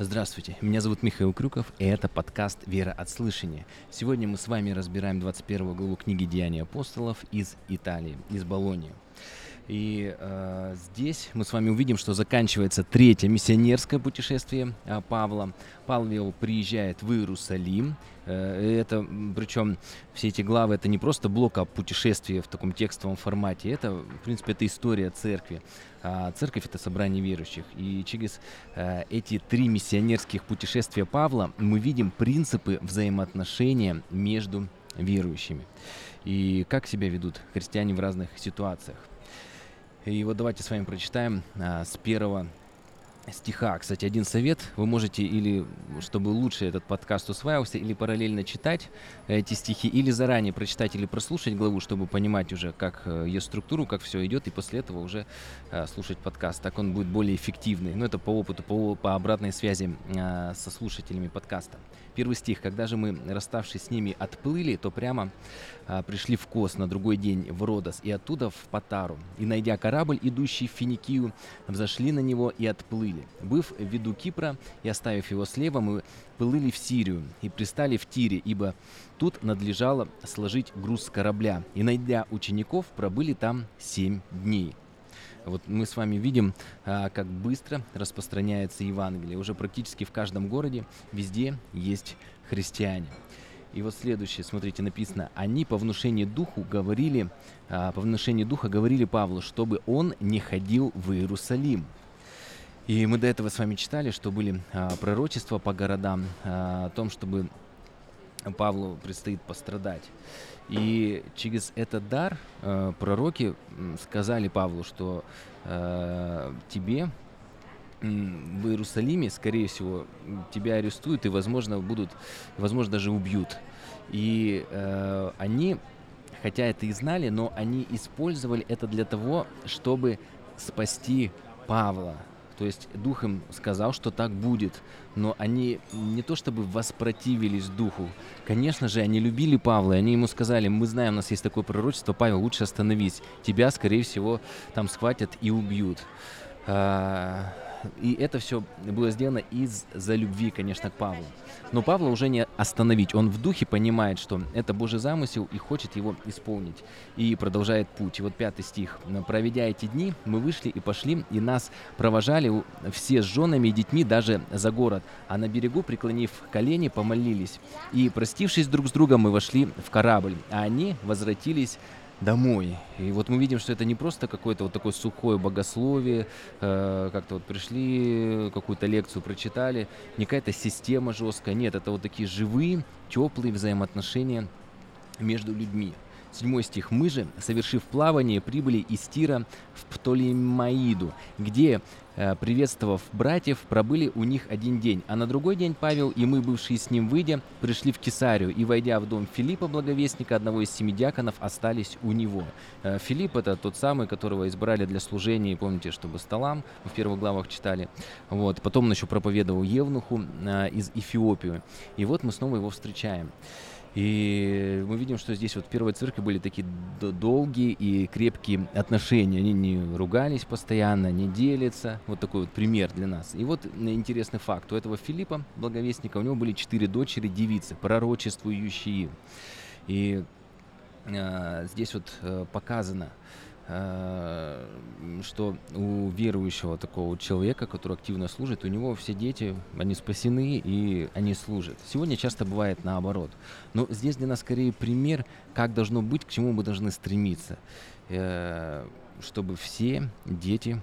Здравствуйте, меня зовут Михаил Крюков, и это подкаст «Вера от слышания». Сегодня мы с вами разбираем 21 главу книги «Деяния апостолов» из Италии, из Болонии. И э, здесь мы с вами увидим, что заканчивается третье миссионерское путешествие э, Павла. Павел приезжает в Иерусалим. Э, это, причем все эти главы, это не просто блок о путешествии в таком текстовом формате. Это, в принципе, это история церкви. А церковь — это собрание верующих. И через э, эти три миссионерских путешествия Павла мы видим принципы взаимоотношения между верующими. И как себя ведут христиане в разных ситуациях. И вот давайте с вами прочитаем а, с первого стиха. Кстати, один совет. Вы можете или, чтобы лучше этот подкаст усваивался, или параллельно читать эти стихи, или заранее прочитать или прослушать главу, чтобы понимать уже, как э, ее структуру, как все идет, и после этого уже э, слушать подкаст. Так он будет более эффективный. Но это по опыту, по, по обратной связи э, со слушателями подкаста. Первый стих. «Когда же мы, расставшись с ними, отплыли, то прямо пришли в Кос на другой день в Родос и оттуда в Патару. И, найдя корабль, идущий в Финикию, взошли на него и отплыли. Быв в виду Кипра и оставив его слева, мы плыли в Сирию и пристали в Тире, ибо тут надлежало сложить груз с корабля. И, найдя учеников, пробыли там семь дней». Вот мы с вами видим, а, как быстро распространяется Евангелие. Уже практически в каждом городе везде есть христиане. И вот следующее, смотрите, написано, они по внушению духу говорили, а, по внушению духа говорили Павлу, чтобы он не ходил в Иерусалим. И мы до этого с вами читали, что были а, пророчества по городам о том, чтобы Павлу предстоит пострадать. И через этот дар э, пророки сказали Павлу, что э, тебе в Иерусалиме, скорее всего, тебя арестуют и, возможно, будут, возможно, даже убьют. И э, они, хотя это и знали, но они использовали это для того, чтобы спасти Павла. То есть Дух им сказал, что так будет, но они не то чтобы воспротивились Духу. Конечно же, они любили Павла, и они ему сказали, мы знаем, у нас есть такое пророчество, Павел, лучше остановись, тебя, скорее всего, там схватят и убьют. А, и это все было сделано из-за любви, конечно, к Павлу. Но Павла уже не остановить. Он в духе понимает, что это Божий замысел и хочет его исполнить. И продолжает путь. И вот пятый стих. «Проведя эти дни, мы вышли и пошли, и нас провожали все с женами и детьми даже за город. А на берегу, преклонив колени, помолились. И, простившись друг с другом, мы вошли в корабль, а они возвратились домой. И вот мы видим, что это не просто какое-то вот такое сухое богословие, э, как-то вот пришли, какую-то лекцию прочитали, не какая-то система жесткая, нет, это вот такие живые, теплые взаимоотношения между людьми. Седьмой стих. «Мы же, совершив плавание, прибыли из Тира в Птолемаиду, где, приветствовав братьев, пробыли у них один день. А на другой день Павел и мы, бывшие с ним выйдя, пришли в Кесарию, и, войдя в дом Филиппа, благовестника, одного из семи диаконов, остались у него». Э, Филипп — это тот самый, которого избрали для служения, помните, чтобы столам, в первых главах читали. Вот. Потом он еще проповедовал Евнуху э, из Эфиопии. И вот мы снова его встречаем. И мы видим, что здесь вот в первой церкви были такие долгие и крепкие отношения. Они не ругались постоянно, не делятся. Вот такой вот пример для нас. И вот интересный факт. У этого Филиппа, благовестника, у него были четыре дочери, девицы, пророчествующие. И э, здесь вот э, показано, Э, что у верующего такого человека, который активно служит, у него все дети, они спасены и они служат. Сегодня часто бывает наоборот. Но здесь для нас скорее пример, как должно быть, к чему мы должны стремиться. Э, чтобы все дети,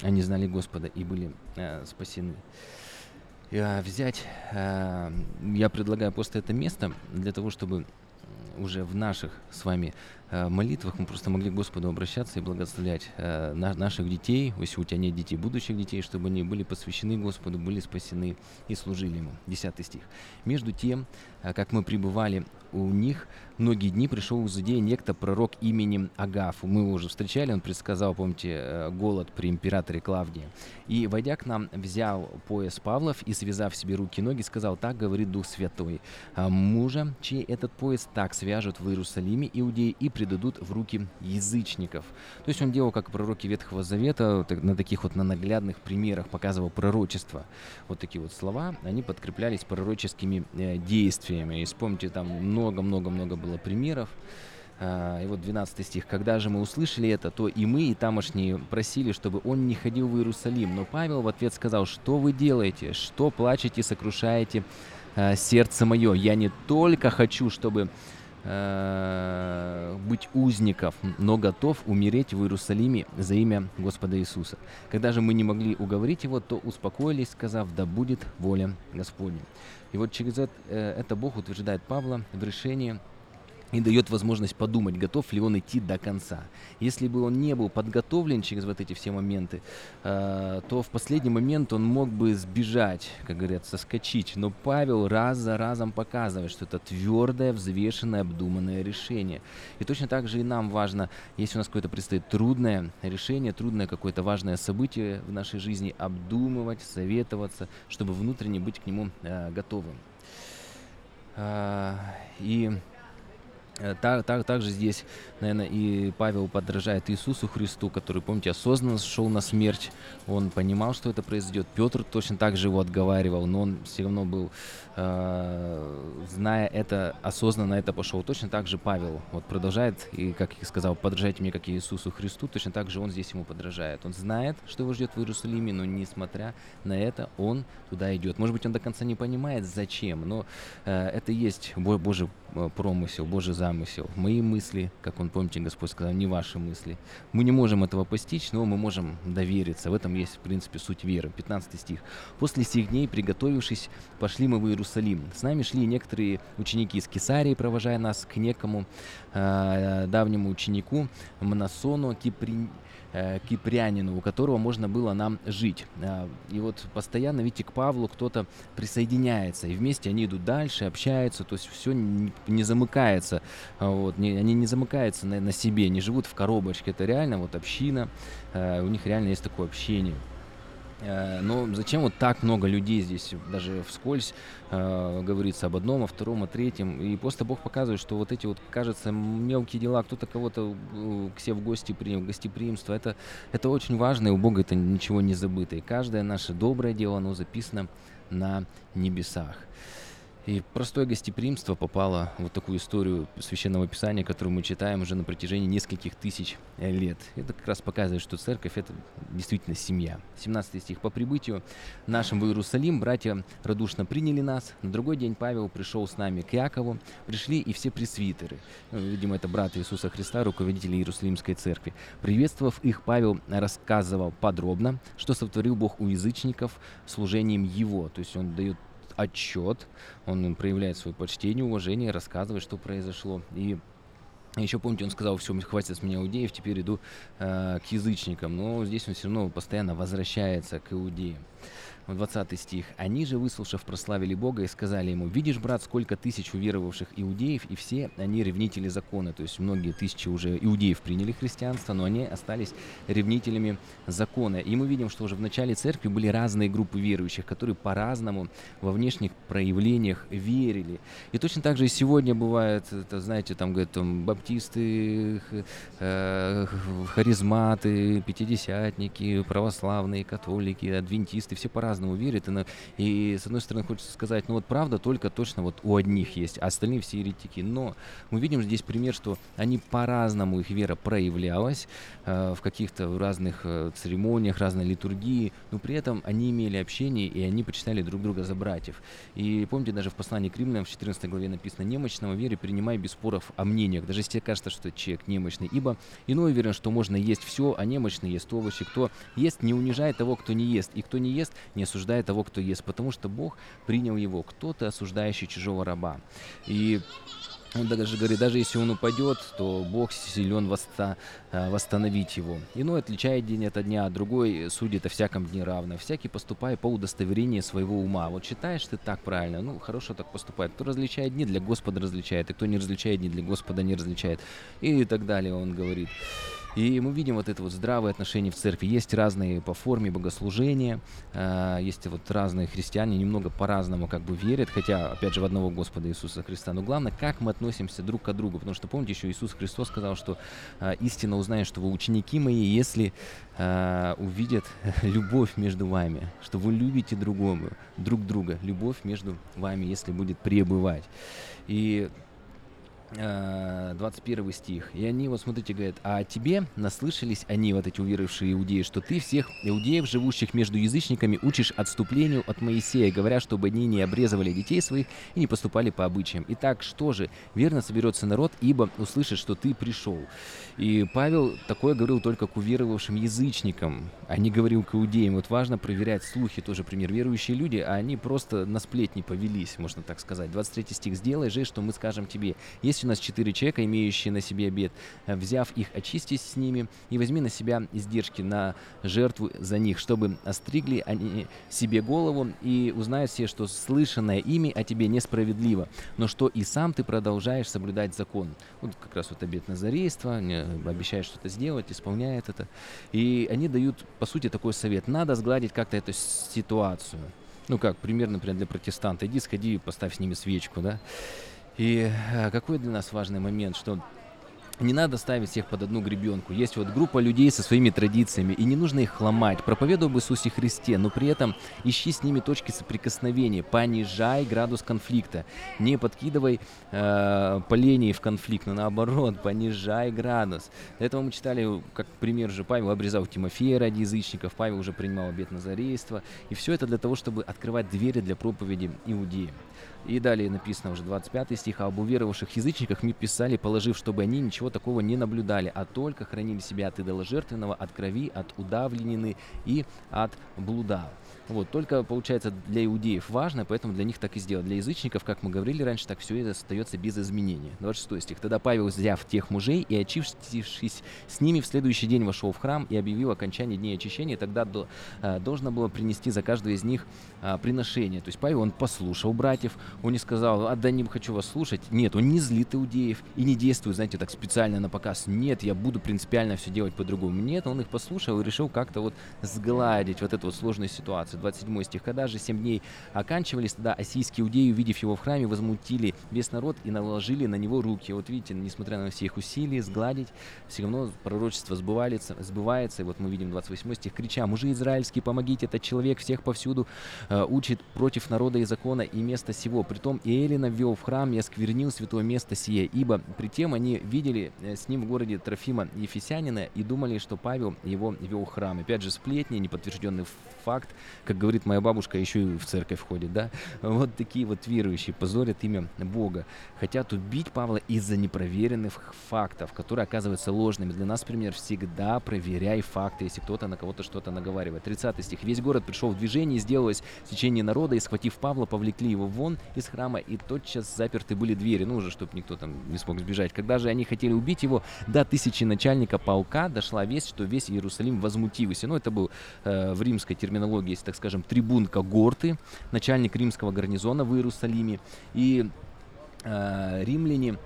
они знали Господа и были э, спасены. Взять, я предлагаю просто это место для того, чтобы уже в наших с вами э, молитвах мы просто могли к Господу обращаться и благословлять э, на, наших детей, если у тебя нет детей, будущих детей, чтобы они были посвящены Господу, были спасены и служили Ему. Десятый стих. «Между тем, э, как мы пребывали у них многие дни пришел из Иудеи некто пророк именем Агаф. Мы его уже встречали, он предсказал, помните, э, голод при императоре Клавдии. И, войдя к нам, взял пояс Павлов и, связав себе руки и ноги, сказал, так говорит Дух Святой, «А мужа, чей этот пояс так свяжут в Иерусалиме иудеи и предадут в руки язычников. То есть он делал, как пророки Ветхого Завета, на таких вот на наглядных примерах показывал пророчество. Вот такие вот слова, они подкреплялись пророческими э, действиями. И вспомните, там много-много-много было примеров. А, и вот 12 стих. «Когда же мы услышали это, то и мы, и тамошние просили, чтобы он не ходил в Иерусалим. Но Павел в ответ сказал, что вы делаете, что плачете, сокрушаете э, сердце мое. Я не только хочу, чтобы э, быть узников, но готов умереть в Иерусалиме за имя Господа Иисуса. Когда же мы не могли уговорить его, то успокоились, сказав, да будет воля Господня. И вот через это, э, это Бог утверждает Павла в решении и дает возможность подумать, готов ли он идти до конца. Если бы он не был подготовлен через вот эти все моменты, э, то в последний момент он мог бы сбежать, как говорят, соскочить. Но Павел раз за разом показывает, что это твердое, взвешенное, обдуманное решение. И точно так же и нам важно, если у нас какое-то предстоит трудное решение, трудное какое-то важное событие в нашей жизни, обдумывать, советоваться, чтобы внутренне быть к нему э, готовым. Э, и так, так, также здесь, наверное, и Павел подражает Иисусу Христу, который, помните, осознанно шел на смерть. Он понимал, что это произойдет. Петр точно так же его отговаривал, но он все равно был, э, зная это, осознанно это пошел. Точно так же Павел вот продолжает, и, как я сказал, подражайте мне, как и Иисусу Христу, точно так же он здесь ему подражает. Он знает, что его ждет в Иерусалиме, но несмотря на это, он туда идет. Может быть, он до конца не понимает, зачем, но э, это есть Божий э, промысел, Божий замысел мои мысли, как он, помните, Господь сказал, не ваши мысли. Мы не можем этого постичь, но мы можем довериться. В этом есть, в принципе, суть веры. 15 стих. «После сих дней, приготовившись, пошли мы в Иерусалим. С нами шли некоторые ученики из Кесарии, провожая нас к некому э, давнему ученику Мнасону Кипри э, кипрянину, у которого можно было нам жить. Э, и вот постоянно, видите, к Павлу кто-то присоединяется, и вместе они идут дальше, общаются, то есть все не, замыкается, вот, не, они не замыкаются на, на себе, не живут в коробочке, это реально вот община, э, у них реально есть такое общение. Э, но зачем вот так много людей здесь, даже вскользь э, говорится об одном, о втором, о третьем. И просто Бог показывает, что вот эти вот, кажется, мелкие дела, кто-то кого-то э, к себе в гости принял, гостеприимство, это, это очень важно, и у Бога это ничего не забыто. И каждое наше доброе дело, оно записано на небесах. И простое гостеприимство попало в вот такую историю Священного Писания, которую мы читаем уже на протяжении нескольких тысяч э, лет. Это как раз показывает, что церковь — это действительно семья. 17 стих. «По прибытию нашим в Иерусалим братья радушно приняли нас. На другой день Павел пришел с нами к Якову. Пришли и все пресвитеры». Ну, видимо, это браты Иисуса Христа, руководители Иерусалимской церкви. Приветствовав их, Павел рассказывал подробно, что сотворил Бог у язычников служением Его. То есть он дает отчет, он проявляет свое почтение, уважение, рассказывает, что произошло. И еще помните, он сказал, все, хватит с меня иудеев, теперь иду э, к язычникам. Но здесь он все равно постоянно возвращается к иудеям. 20 стих. «Они же, выслушав, прославили Бога и сказали ему, «Видишь, брат, сколько тысяч уверовавших иудеев, и все они ревнители закона». То есть многие тысячи уже иудеев приняли христианство, но они остались ревнителями закона. И мы видим, что уже в начале церкви были разные группы верующих, которые по-разному во внешних проявлениях верили. И точно так же и сегодня бывает, это, знаете, там, говорят, там, баптисты, э, харизматы, пятидесятники, православные, католики, адвентисты, все по-разному по-разному верят. И, и с одной стороны хочется сказать, ну вот правда только точно вот у одних есть, а остальные все еретики. Но мы видим здесь пример, что они по-разному, их вера проявлялась э, в каких-то разных э, церемониях, разной литургии, но при этом они имели общение, и они почитали друг друга за братьев. И помните, даже в послании к римлянам в 14 главе написано, «Немощного вере принимай без споров о мнениях, даже если тебе кажется, что человек немощный, ибо иной уверен, что можно есть все, а немощный ест овощи. Кто ест, не унижает того, кто не ест, и кто не ест, не осуждает того, кто ест, потому что Бог принял его. Кто-то осуждающий чужого раба. И он даже говорит, даже если он упадет, то Бог силен восста, э, восстановить его. Иной отличает день от дня, а другой судит о всяком дне равно. Всякий поступает по удостоверению своего ума. Вот считаешь ты так правильно, ну хорошо так поступает. Кто различает дни, для Господа различает, и кто не различает дни, для Господа не различает. И так далее он говорит. И мы видим вот это вот здравое отношение в церкви. Есть разные по форме богослужения, э, есть вот разные христиане, немного по-разному как бы верят, хотя, опять же, в одного Господа Иисуса Христа. Но главное, как мы относимся друг к другу. Потому что, помните, еще Иисус Христос сказал, что э, истинно узнает, что вы ученики мои, если э, увидят любовь между вами, что вы любите другого, друг друга, любовь между вами, если будет пребывать. И 21 э, стих. И они, вот смотрите, говорят, а тебе наслышались они, вот эти уверовавшие иудеи, что ты всех иудеев, живущих между язычниками, учишь отступлению от Моисея, говоря, чтобы они не обрезывали детей своих и не поступали по обычаям. Итак, что же? Верно соберется народ, ибо услышит, что ты пришел. И Павел такое говорил только к уверовавшим язычникам, а не говорил к иудеям. Вот важно проверять слухи, тоже пример. Верующие люди, а они просто на сплетни повелись, можно так сказать. 23 стих. «Сделай же, что мы скажем тебе. Если есть у нас четыре человека, имеющие на себе обед. Э, взяв их, очистись с ними и возьми на себя издержки на жертву за них, чтобы остригли они себе голову и узнают все, что слышанное ими о тебе несправедливо, но что и сам ты продолжаешь соблюдать закон. Вот как раз вот обед назарейства, обещает что-то сделать, исполняет это. И они дают, по сути, такой совет. Надо сгладить как-то эту ситуацию. Ну как, примерно, например, для протестанта. Иди, сходи, поставь с ними свечку, да. И э, какой для нас важный момент, что не надо ставить всех под одну гребенку. Есть вот группа людей со своими традициями, и не нужно их ломать. Проповедуй об Иисусе Христе, но при этом ищи с ними точки соприкосновения, понижай градус конфликта. Не подкидывай э, полений в конфликт, но наоборот, понижай градус. Для этого мы читали, как пример же Павел обрезал Тимофея ради язычников, Павел уже принимал обет назарейства. И все это для того, чтобы открывать двери для проповеди иудеям. И далее написано уже 25 стих, а об уверовавших язычниках мы писали, положив, чтобы они ничего такого не наблюдали, а только хранили себя от идоложертвенного, от крови, от удавленины и от блуда. Вот, только, получается, для иудеев важно, поэтому для них так и сделать. Для язычников, как мы говорили раньше, так все это остается без изменения. 26 стих. Тогда Павел, взяв тех мужей и очистившись с ними, в следующий день вошел в храм и объявил окончание дней очищения. Тогда до, э, должно было принести за каждого из них э, приношение. То есть Павел, он послушал братьев, он не сказал, а да не хочу вас слушать. Нет, он не злит иудеев и не действует, знаете, так специально на показ. Нет, я буду принципиально все делать по-другому. Нет, он их послушал и решил как-то вот сгладить вот эту вот сложную ситуацию. 27 стих. Когда же семь дней оканчивались, тогда осийские иудеи, увидев его в храме, возмутили весь народ и наложили на него руки. Вот видите, несмотря на все их усилия сгладить, все равно пророчество сбывается, сбывается. И вот мы видим 28 стих, крича, мужи израильские, помогите, этот человек всех повсюду э, учит против народа и закона и места сего. Притом и Элина ввел в храм и осквернил святое место сие, ибо при тем они видели э, с ним в городе Трофима Ефесянина и думали, что Павел его вел в храм. Опять же, сплетни, неподтвержденный факт, как говорит моя бабушка, еще и в церковь ходит, да? Вот такие вот верующие позорят имя Бога. Хотят убить Павла из-за непроверенных фактов, которые оказываются ложными. Для нас, например, всегда проверяй факты, если кто-то на кого-то что-то наговаривает. 30 стих. Весь город пришел в движение, сделалось течение народа, и, схватив Павла, повлекли его вон из храма, и тотчас заперты были двери, ну уже, чтобы никто там не смог сбежать. Когда же они хотели убить его, до тысячи начальника полка дошла весть, что весь Иерусалим возмутился. Ну, это был э, в римской терминологии, если так скажем, трибун Когорты, начальник римского гарнизона в Иерусалиме. И э, римляне,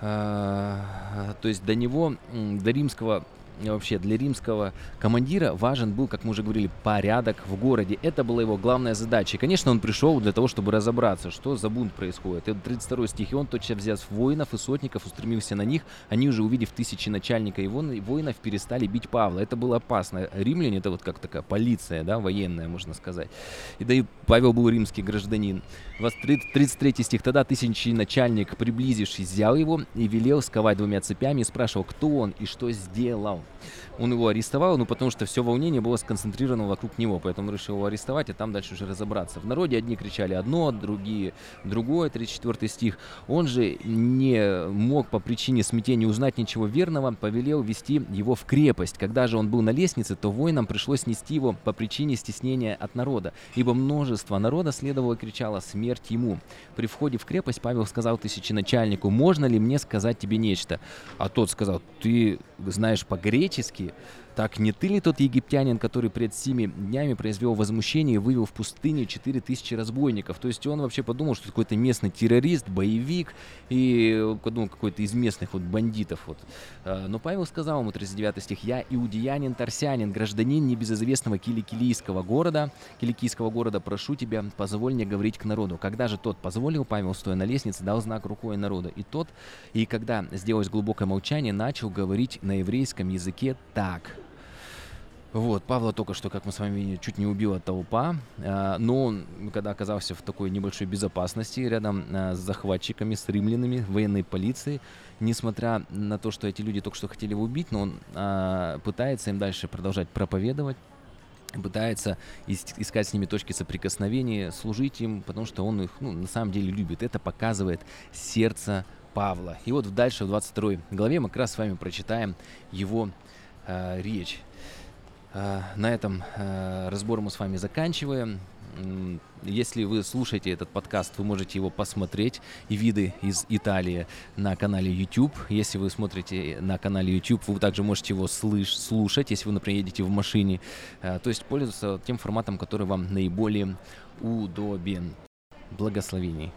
э, то есть до него, до римского вообще для римского командира важен был, как мы уже говорили, порядок в городе. Это была его главная задача. И, конечно, он пришел для того, чтобы разобраться, что за бунт происходит. Это 32 стих. И он, тотчас взяв воинов и сотников, устремился на них. Они уже, увидев тысячи начальника и воинов, перестали бить Павла. Это было опасно. Римляне — это вот как такая полиция, да, военная, можно сказать. И да и Павел был римский гражданин. 33 стих. Тогда тысячи начальник, приблизившись, взял его и велел сковать двумя цепями и спрашивал, кто он и что сделал. Он его арестовал, ну потому что все волнение было сконцентрировано вокруг него, поэтому решил его арестовать, а там дальше уже разобраться. В народе одни кричали одно, другие другое, 34 стих. Он же не мог по причине смятения узнать ничего верного, повелел вести его в крепость. Когда же он был на лестнице, то воинам пришлось нести его по причине стеснения от народа, ибо множество народа следовало и кричало «Смерть ему!». При входе в крепость Павел сказал тысяченачальнику «Можно ли мне сказать тебе нечто?» А тот сказал «Ты знаешь по-гречески?» Так не ты ли тот египтянин, который пред семи днями произвел возмущение и вывел в пустыню 4000 разбойников? То есть он вообще подумал, что какой-то местный террорист, боевик и подумал, какой-то из местных вот бандитов. Вот. А, но Павел сказал ему, 39 стих, «Я иудеянин, тарсянин, гражданин небезызвестного киликийского города, киликийского города, прошу тебя, позволь мне говорить к народу». Когда же тот позволил, Павел, стоя на лестнице, дал знак рукой народа. И тот, и когда сделалось глубокое молчание, начал говорить на еврейском языке так – вот, Павла только что, как мы с вами видели, чуть не убила толпа, а, но он, когда оказался в такой небольшой безопасности рядом а, с захватчиками, с римлянами, военной полицией, несмотря на то, что эти люди только что хотели его убить, но он а, пытается им дальше продолжать проповедовать, пытается искать с ними точки соприкосновения, служить им, потому что он их ну, на самом деле любит. Это показывает сердце Павла. И вот дальше в 22 главе мы как раз с вами прочитаем его э, речь. А, на этом а, разбор мы с вами заканчиваем. Если вы слушаете этот подкаст, вы можете его посмотреть и виды из Италии на канале YouTube. Если вы смотрите на канале YouTube, вы также можете его слыш слушать, если вы, например, едете в машине. А, то есть пользоваться тем форматом, который вам наиболее удобен. Благословений.